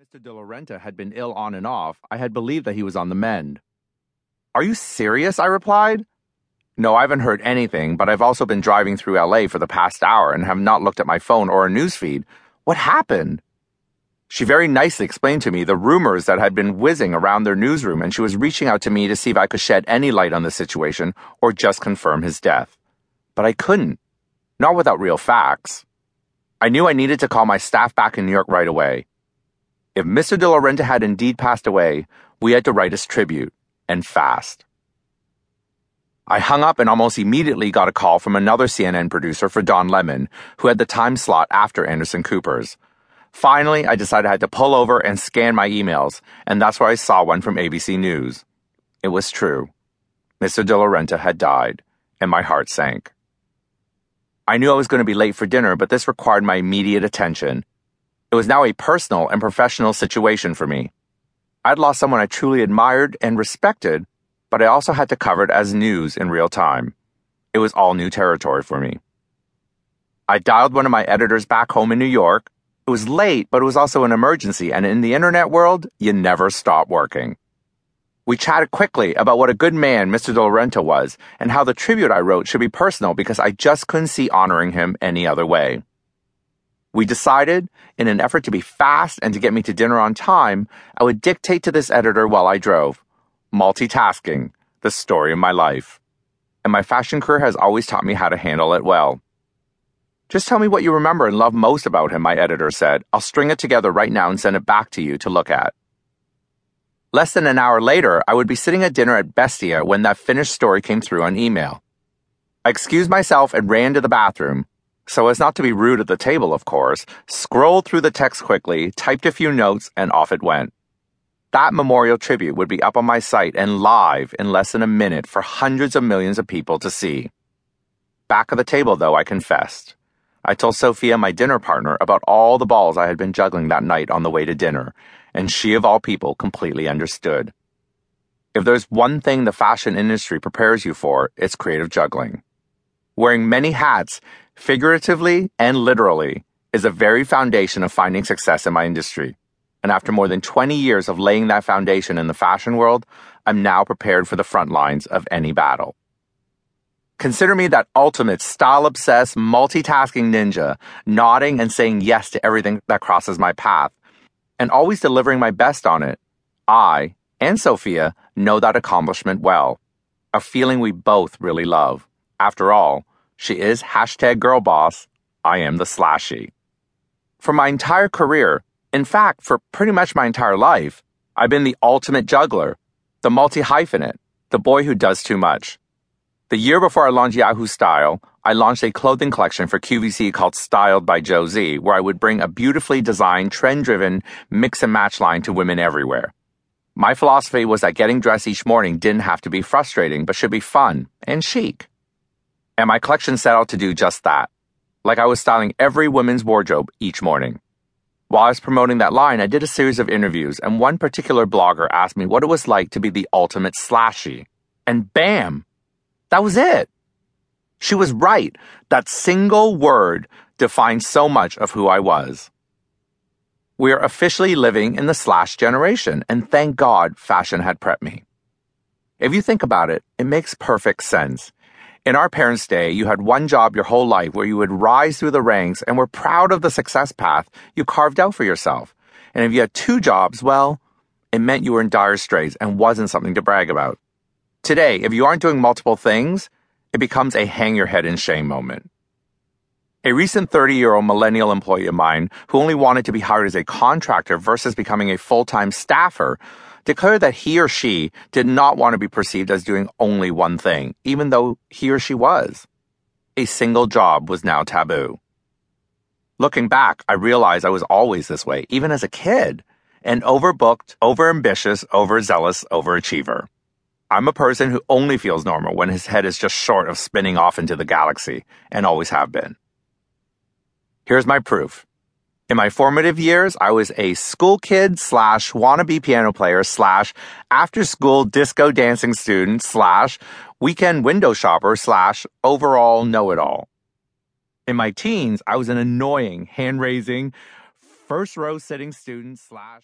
Mr. De la Renta had been ill on and off, I had believed that he was on the mend. Are you serious? I replied. No, I haven't heard anything, but I've also been driving through LA for the past hour and have not looked at my phone or a newsfeed. What happened? She very nicely explained to me the rumors that had been whizzing around their newsroom, and she was reaching out to me to see if I could shed any light on the situation or just confirm his death. But I couldn't. Not without real facts. I knew I needed to call my staff back in New York right away. If Mr. De la Renta had indeed passed away, we had to write his tribute, and fast. I hung up and almost immediately got a call from another CNN producer for Don Lemon, who had the time slot after Anderson Cooper's. Finally, I decided I had to pull over and scan my emails, and that's where I saw one from ABC News. It was true. Mr. De la Renta had died, and my heart sank. I knew I was going to be late for dinner, but this required my immediate attention. It was now a personal and professional situation for me. I'd lost someone I truly admired and respected, but I also had to cover it as news in real time. It was all new territory for me. I dialed one of my editors back home in New York it was late, but it was also an emergency, and in the internet world, you never stop working. We chatted quickly about what a good man Mr. De was, and how the tribute I wrote should be personal because I just couldn't see honoring him any other way. We decided, in an effort to be fast and to get me to dinner on time, I would dictate to this editor while I drove. Multitasking, the story of my life. And my fashion career has always taught me how to handle it well. Just tell me what you remember and love most about him, my editor said. I'll string it together right now and send it back to you to look at. Less than an hour later, I would be sitting at dinner at Bestia when that finished story came through on email. I excused myself and ran to the bathroom, so as not to be rude at the table, of course, scrolled through the text quickly, typed a few notes, and off it went. That memorial tribute would be up on my site and live in less than a minute for hundreds of millions of people to see. Back of the table, though, I confessed. I told Sophia, my dinner partner, about all the balls I had been juggling that night on the way to dinner, and she, of all people, completely understood. If there's one thing the fashion industry prepares you for, it's creative juggling. Wearing many hats, figuratively and literally, is the very foundation of finding success in my industry. And after more than 20 years of laying that foundation in the fashion world, I'm now prepared for the front lines of any battle. Consider me that ultimate style obsessed, multitasking ninja, nodding and saying yes to everything that crosses my path, and always delivering my best on it. I, and Sophia, know that accomplishment well. A feeling we both really love. After all, she is hashtag girl boss. I am the slashy. For my entire career, in fact, for pretty much my entire life, I've been the ultimate juggler, the multi hyphenate, the boy who does too much. The year before I launched Yahoo Style, I launched a clothing collection for QVC called Styled by Joe Zee, where I would bring a beautifully designed, trend driven mix and match line to women everywhere. My philosophy was that getting dressed each morning didn't have to be frustrating, but should be fun and chic. And my collection set out to do just that. Like I was styling every woman's wardrobe each morning. While I was promoting that line, I did a series of interviews, and one particular blogger asked me what it was like to be the ultimate slashy. And bam! That was it. She was right. That single word defined so much of who I was. We are officially living in the slash generation, and thank God fashion had prepped me. If you think about it, it makes perfect sense. In our parents' day, you had one job your whole life where you would rise through the ranks and were proud of the success path you carved out for yourself. And if you had two jobs, well, it meant you were in dire straits and wasn't something to brag about. Today, if you aren't doing multiple things, it becomes a hang your head in shame moment. A recent 30 year old millennial employee of mine who only wanted to be hired as a contractor versus becoming a full time staffer declared that he or she did not want to be perceived as doing only one thing, even though he or she was. A single job was now taboo. Looking back, I realized I was always this way, even as a kid an overbooked, overambitious, overzealous overachiever. I'm a person who only feels normal when his head is just short of spinning off into the galaxy, and always have been. Here's my proof. In my formative years, I was a school kid slash wannabe piano player slash after school disco dancing student slash weekend window shopper slash overall know it all. In my teens, I was an annoying, hand raising, first row sitting student slash